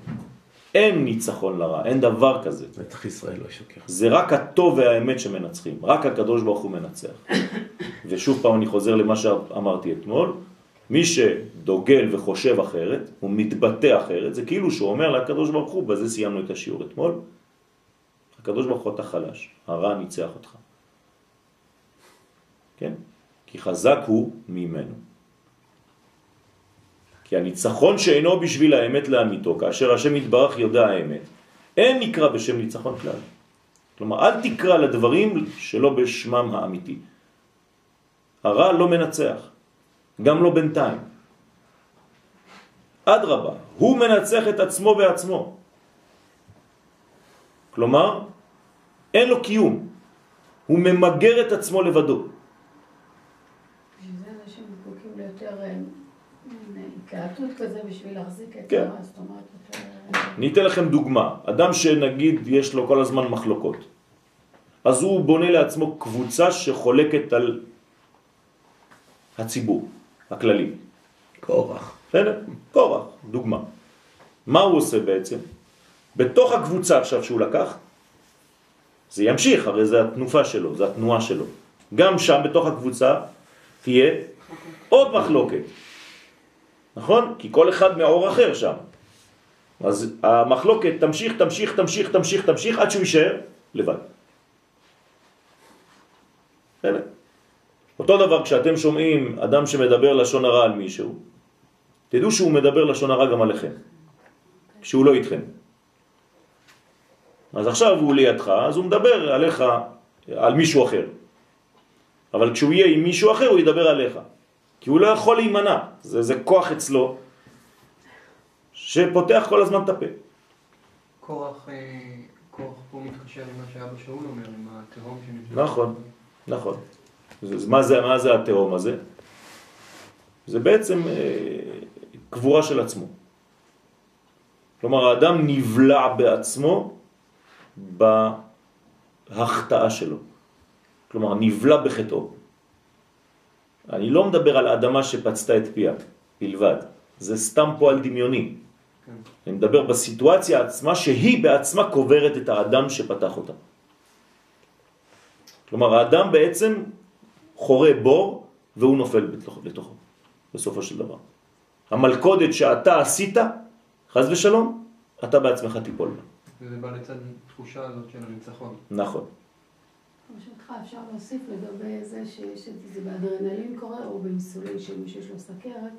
אין ניצחון לרע, אין דבר כזה. נצח ישראל לא ישקר. זה רק הטוב והאמת שמנצחים, רק הקדוש ברוך הוא מנצח. <coughs> ושוב פעם אני חוזר למה שאמרתי אתמול, מי שדוגל וחושב אחרת, הוא מתבטא אחרת, זה כאילו שהוא אומר לקדוש ברוך הוא, בזה סיימנו את השיעור אתמול, הקדוש ברוך הוא אתה חלש, הרע ניצח אותך. כן? כי חזק הוא ממנו. כי הניצחון שאינו בשביל האמת לאמיתו, כאשר השם יתברך יודע האמת, אין נקרא בשם ניצחון כלל. כלומר, אל תקרא לדברים שלא בשמם האמיתי. הרע לא מנצח, גם לא בינתיים. עד רבה, הוא מנצח את עצמו בעצמו. כלומר, אין לו קיום, הוא ממגר את עצמו לבדו. בשביל זה אנשים זקוקים ליותר אה, התלהטות כזה בשביל להחזיק את כן. הרע, זאת אומרת. אני אתן לכם דוגמה. אדם שנגיד יש לו כל הזמן מחלוקות, אז הוא בונה לעצמו קבוצה שחולקת על הציבור הכללי. קורח. בסדר? קורח, דוגמה. מה הוא עושה בעצם? בתוך הקבוצה עכשיו שהוא לקח, זה ימשיך, הרי זה התנופה שלו, זה התנועה שלו. גם שם בתוך הקבוצה תהיה עוד מחלוקת. נכון? כי כל אחד מאור אחר שם. אז המחלוקת תמשיך, תמשיך, תמשיך, תמשיך, תמשיך, עד שהוא יישאר לבד. בסדר? אותו דבר כשאתם שומעים אדם שמדבר לשון הרע על מישהו, תדעו שהוא מדבר לשון הרע גם עליכם, כשהוא לא איתכם. אז עכשיו הוא לידך, אז הוא מדבר עליך, על מישהו אחר. אבל כשהוא יהיה עם מישהו אחר הוא ידבר עליך. כי הוא לא יכול להימנע, זה, זה כוח אצלו שפותח כל הזמן את הפה. קורח, אה, קורח פה מתקשר עם מה שאבא שאול אומר, עם התהום שנמצא. נכון, נכון. אז אז מה זה, מה זה התהום הזה? זה בעצם אה, קבורה של עצמו. כלומר, האדם נבלע בעצמו בהחטאה שלו. כלומר, נבלע בחטאו. אני לא מדבר על האדמה שפצתה את פיה בלבד, זה סתם פועל דמיוני. כן. אני מדבר בסיטואציה עצמה שהיא בעצמה קוברת את האדם שפתח אותה. כלומר, האדם בעצם חורה בור והוא נופל בתוכו, לתוכו, בסופו של דבר. המלכודת שאתה עשית, חז ושלום, אתה בעצמך תיפול בה. וזה בא לצד תחושה הזאת של הניצחון. נכון. ברשותך, אפשר להוסיף לגבי זה שיש את זה באדרנלין קורה, או באינסולין של מי שיש לו סכרת.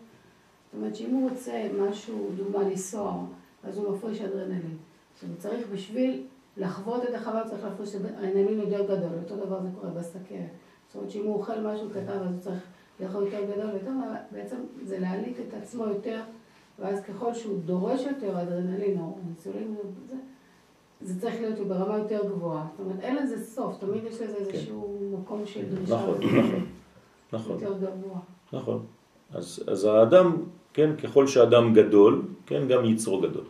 זאת אומרת שאם הוא רוצה משהו, דוגמה לנסוע, אז הוא מפריש אדרנלין. עכשיו, צריך בשביל לחוות את החוויה, צריך להפריש אדרנלין יותר גדול. אותו דבר זה קורה בסכרת. זאת אומרת שאם הוא אוכל משהו קטן, אז הוא צריך לאכול יותר גדול ויותר, בעצם זה להעליק את עצמו יותר, ואז ככל שהוא דורש יותר אדרנלין או אינסולין, זה, זה צריך להיות ברמה יותר גבוהה. זאת אומרת, אין לזה סוף, תמיד יש לזה איזשהו מקום של דרישה נכון, נכון, נכון. יותר גבוה. נכון. אז, אז האדם, כן, ככל שהאדם גדול, כן, גם יצרו גדול.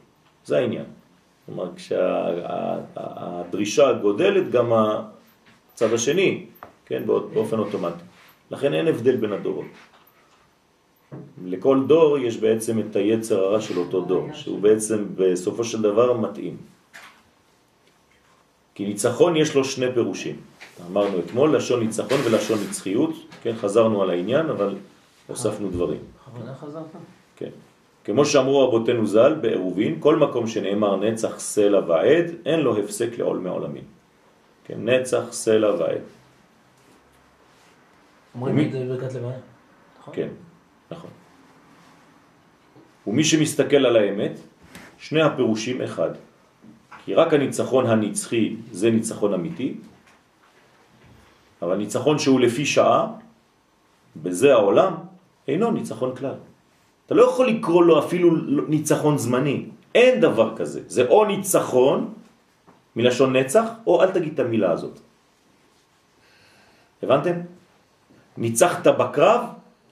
זה העניין. כלומר, כשהדרישה גודלת, גם הצד השני, כן, באופן אוטומטי. לכן אין הבדל בין הדורות. לכל דור יש בעצם את היצר הרע של אותו דור, שהוא בעצם בסופו של דבר מתאים. כי ניצחון יש לו שני פירושים. אמרנו אתמול, לשון ניצחון ולשון נצחיות, כן, חזרנו על העניין, אבל הוספנו דברים. בכוונה חזרת? כן. כמו שאמרו רבותינו ז"ל בעירובין, כל מקום שנאמר נצח סלע ועד, אין לו הפסק לעולמי עולמים. כן, נצח סלע ועד. אומרים את זה בברכת לבנה. נכון? כן, נכון. ומי שמסתכל על האמת, שני הפירושים אחד. כי רק הניצחון הנצחי זה ניצחון אמיתי, אבל ניצחון שהוא לפי שעה, בזה העולם, אינו ניצחון כלל. אתה לא יכול לקרוא לו אפילו ניצחון זמני. אין דבר כזה. זה או ניצחון, מלשון נצח, או אל תגיד את המילה הזאת. הבנתם? ניצחת בקרב,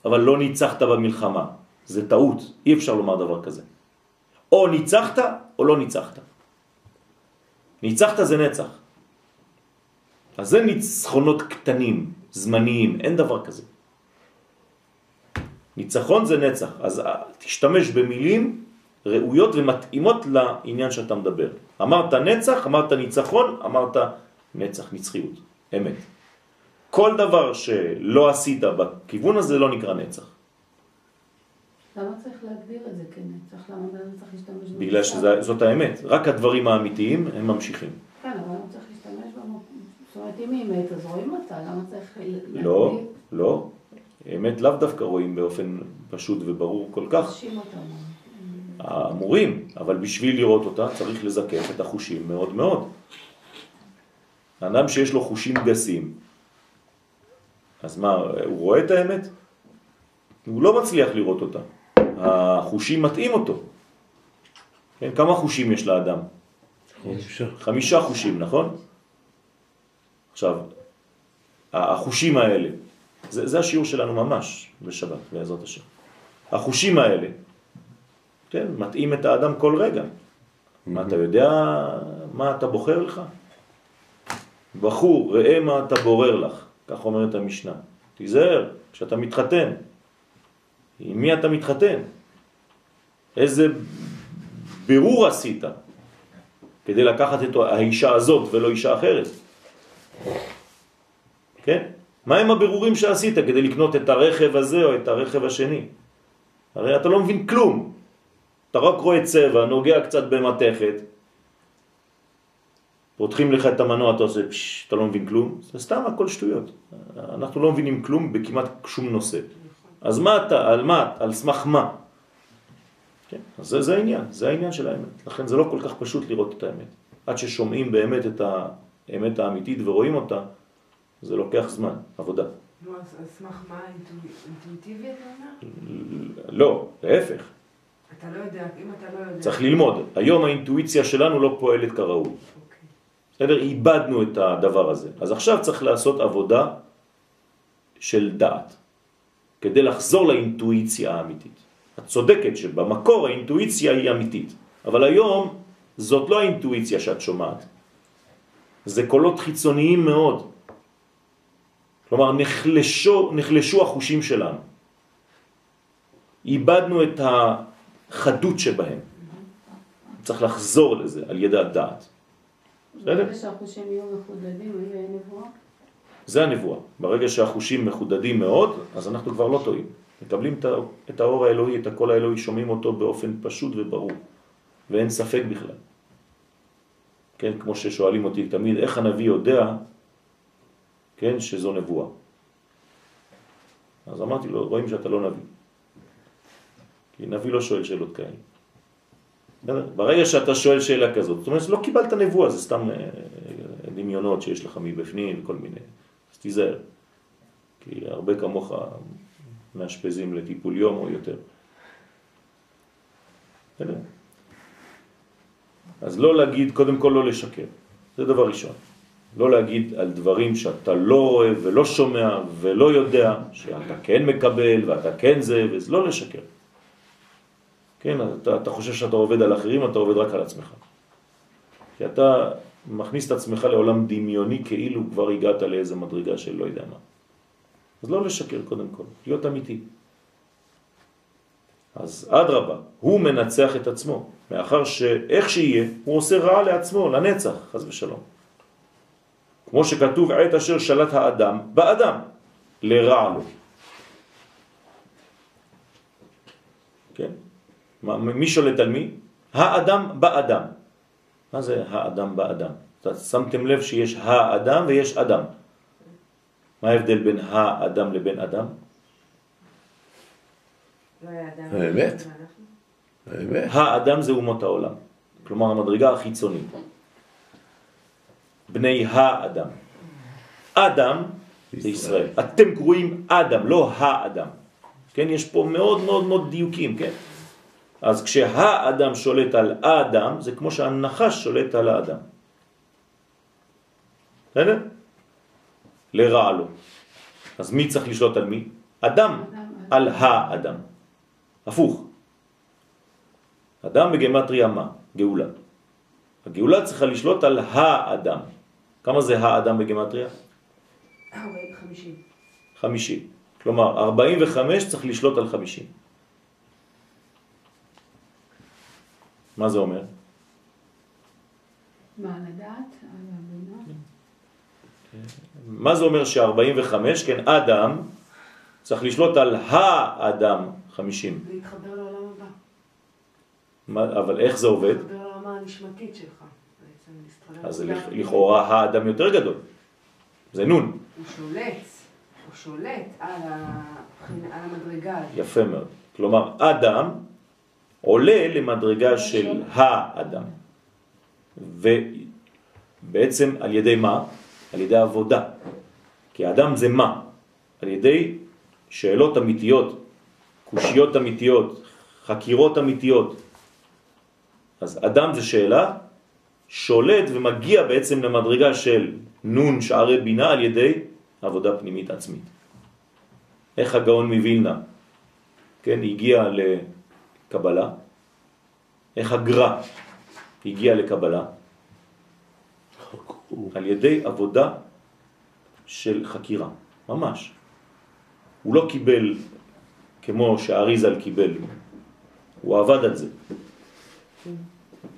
אבל לא ניצחת במלחמה. זה טעות, אי אפשר לומר דבר כזה. או ניצחת או לא ניצחת. ניצחת זה נצח. אז זה ניצחונות קטנים, זמניים, אין דבר כזה. ניצחון זה נצח, אז אה, תשתמש במילים ראויות ומתאימות לעניין שאתה מדבר. אמרת נצח, אמרת ניצחון, אמרת נצח, נצחיות, אמת. כל דבר שלא עשית בכיוון הזה לא נקרא נצח. למה צריך להגדיר את זה כנצח? למה בן אדם צריך להשתמש? בגלל שזאת האמת. רק הדברים האמיתיים הם ממשיכים. כן, אבל למה צריך להשתמש במקום? זאת אומרת, אם היא אמת, אז רואים אותה, למה צריך להגדיר? לא, לא. אמת לאו דווקא רואים באופן פשוט וברור כל כך. אותה. אמורים, אבל בשביל לראות אותה צריך לזקף את החושים מאוד מאוד. אדם שיש לו חושים גסים, אז מה, הוא רואה את האמת? הוא לא מצליח לראות אותה. החושים מתאים אותו. כן, כמה חושים יש לאדם? חמישה חושים, נכון? עכשיו, החושים האלה, זה, זה השיעור שלנו ממש בשבת, בעזרת השם. החושים האלה, כן, מתאים את האדם כל רגע. מה אתה יודע מה אתה בוחר לך? בחור, ראה מה אתה בורר לך, כך אומרת המשנה. תיזהר, כשאתה מתחתן, עם מי אתה מתחתן? איזה בירור עשית כדי לקחת את האישה הזאת ולא אישה אחרת? כן? מה הם הבירורים שעשית כדי לקנות את הרכב הזה או את הרכב השני? הרי אתה לא מבין כלום. אתה רק רואה צבע, נוגע קצת במתכת, פותחים לך את המנוע, אתה עושה פש, אתה לא מבין כלום, זה סתם הכל שטויות. אנחנו לא מבינים כלום בכמעט שום נושא. אז מה אתה, על מה, על סמך מה? כן, אז זה, זה העניין, זה העניין של האמת. לכן זה לא כל כך פשוט לראות את האמת. עד ששומעים באמת את האמת האמיתית ורואים אותה, זה לוקח זמן, עבודה. נו, אז על סמך מה אינטואיטיבי אתה אומר? לא, להפך. אתה לא יודע, אם אתה לא יודע... צריך ללמוד. היום האינטואיציה שלנו לא פועלת כראוי. אוקיי. בסדר? איבדנו את הדבר הזה. אז עכשיו צריך לעשות עבודה של דעת, כדי לחזור לאינטואיציה האמיתית. את צודקת שבמקור האינטואיציה היא אמיתית, אבל היום זאת לא האינטואיציה שאת שומעת. זה קולות חיצוניים מאוד. כלומר, נחלשו, נחלשו החושים שלנו. איבדנו את החדות שבהם. צריך לחזור לזה על ידי הדעת. בסדר? ברגע שהחושים יהיו מחודדים, יהיה נבואה. זה הנבואה. ברגע שהחושים מחודדים מאוד, אז אנחנו כבר לא טועים. מקבלים את האור האלוהי, את הקול האלוהי, שומעים אותו באופן פשוט וברור, ואין ספק בכלל. כן, כמו ששואלים אותי תמיד, איך הנביא יודע, כן, שזו נבואה. אז אמרתי לו, רואים שאתה לא נביא. כי נביא לא שואל שאלות כאלה. ברגע שאתה שואל שאלה כזאת, זאת אומרת, לא קיבלת נבואה, זה סתם אה, דמיונות שיש לך מבפנים וכל מיני, תיזהר. כי הרבה כמוך מאשפזים לטיפול יום או יותר. אז לא להגיד, קודם כל לא לשקר, זה דבר ראשון. לא להגיד על דברים שאתה לא רואה ולא שומע ולא יודע, שאתה כן מקבל ואתה כן זה, וזה לא לשקר. כן, אתה, אתה חושב שאתה עובד על אחרים, אתה עובד רק על עצמך. כי אתה מכניס את עצמך לעולם דמיוני כאילו כבר הגעת לאיזה מדרגה של לא יודע מה. אז לא לשקר קודם כל, להיות אמיתי. אז אדרבה, הוא מנצח את עצמו, מאחר שאיך שיהיה, הוא עושה רע לעצמו, לנצח, חז ושלום. כמו שכתוב עת אשר שלט האדם באדם, לרע לו. כן? מי שולט על מי? האדם באדם. מה זה האדם באדם? שמתם לב שיש האדם ויש אדם. מה ההבדל בין האדם לבין אדם? לא האמת. האמת. האדם זה אומות העולם. כלומר המדרגה החיצונית. בני האדם. אדם זה ישראל. אתם קרואים אדם, לא האדם. כן, יש פה מאוד מאוד מאוד דיוקים, כן? אז כשהאדם שולט על האדם, זה כמו שהנחש שולט על האדם. בסדר? לרע לו. אז מי צריך לשלוט על מי? אדם, על האדם. הפוך. אדם בגמטריה מה? גאולה. הגאולה צריכה לשלוט על האדם. כמה זה האדם בגמטריה? 50. 50. כלומר, 45 צריך לשלוט על 50. מה זה אומר? מה, לדעת? על הבינה? מה זה אומר ש-45, כן, אדם, צריך לשלוט על האדם 50. להתחבר לעולם הבא. מה, אבל איך זה עובד? להתחבר לעולם הנשמתית שלך. אז. לכאורה האדם יותר גדול. זה נון. הוא שולט, הוא שולט על המדרגה. יפה מאוד. כלומר, אדם עולה למדרגה של האדם. ובעצם על ידי מה? על ידי עבודה. כי האדם זה מה? על ידי שאלות אמיתיות, קושיות אמיתיות, חקירות אמיתיות. אז אדם זה שאלה, שולט ומגיע בעצם למדרגה של נון שערי בינה על ידי עבודה פנימית עצמית. איך הגאון מווילנה, כן, הגיע לקבלה, איך הגר"א הגיע לקבלה, על ידי עבודה של חקירה, ממש. הוא לא קיבל כמו שהאריזל קיבל, הוא עבד על זה.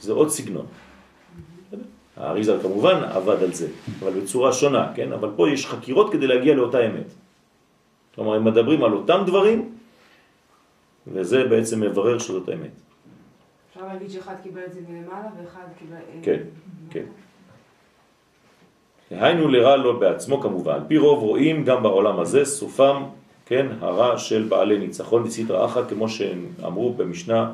זה עוד סגנון. האריזל כמובן עבד על זה, אבל בצורה שונה, כן? אבל פה יש חקירות כדי להגיע לאותה אמת. כלומר, הם מדברים על אותם דברים, וזה בעצם מברר שזאת האמת. אפשר להגיד שאחד קיבל את זה מלמעלה ואחד קיבל... כן, כן. היינו לרע לו בעצמו כמובן. על פי רוב רואים גם בעולם הזה סופם, כן, הרע של בעלי ניצחון בסדרה אחת, כמו שהם אמרו במשנה,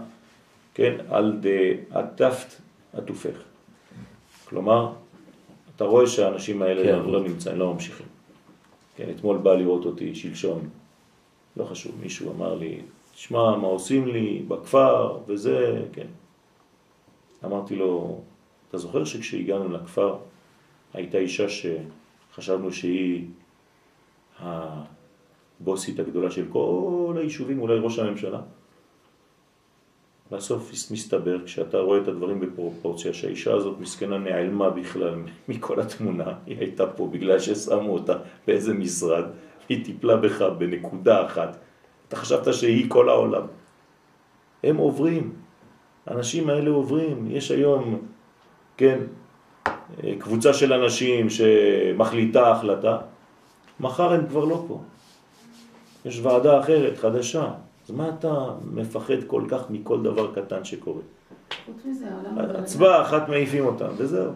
כן, על דעטפת עטופך. כלומר, אתה רואה שהאנשים האלה כן. לא, לא נמצאים, לא ממשיכים. כן, אתמול בא לראות אותי, שלשום, לא חשוב, מישהו אמר לי, תשמע, מה עושים לי בכפר, וזה, כן. אמרתי לו, אתה זוכר שכשהגענו לכפר, הייתה אישה שחשבנו שהיא הבוסית הגדולה של כל היישובים, אולי ראש הממשלה? בסוף מסתבר, כשאתה רואה את הדברים בפרופורציה, שהאישה הזאת מסכנה נעלמה בכלל <laughs> מכל התמונה, היא הייתה פה בגלל ששמו אותה באיזה משרד, היא טיפלה בך בנקודה אחת, אתה חשבת שהיא כל העולם. הם עוברים, האנשים האלה עוברים, יש היום, כן, קבוצה של אנשים שמחליטה החלטה, מחר הם כבר לא פה. יש ועדה אחרת, חדשה. אז מה אתה מפחד כל כך מכל דבר קטן שקורה? חוץ מזה, העולם... הצבעה אחת מעיפים אותם, וזהו.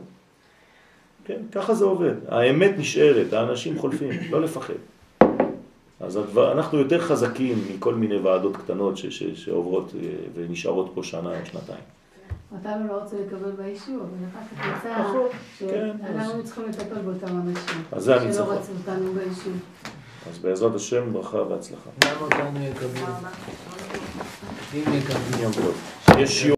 כן, ככה זה עובד. האמת נשארת, האנשים חולפים, לא לפחד. אז הדבר, אנחנו יותר חזקים מכל מיני ועדות קטנות ש, ש, שעוברות אה, ונשארות פה שנה או שנתיים. אותנו לא רוצה לקבל ביישוב, אבל אחר כך יצא נכון, כן, שאנחנו צריכים לטפל באותם אנשים. אז זה שלא הניצחון. רצו אותנו ביישוב. אז בעזרת השם, ברכה והצלחה. למה אותנו יקבלו? אם יקבלו. יש שיעור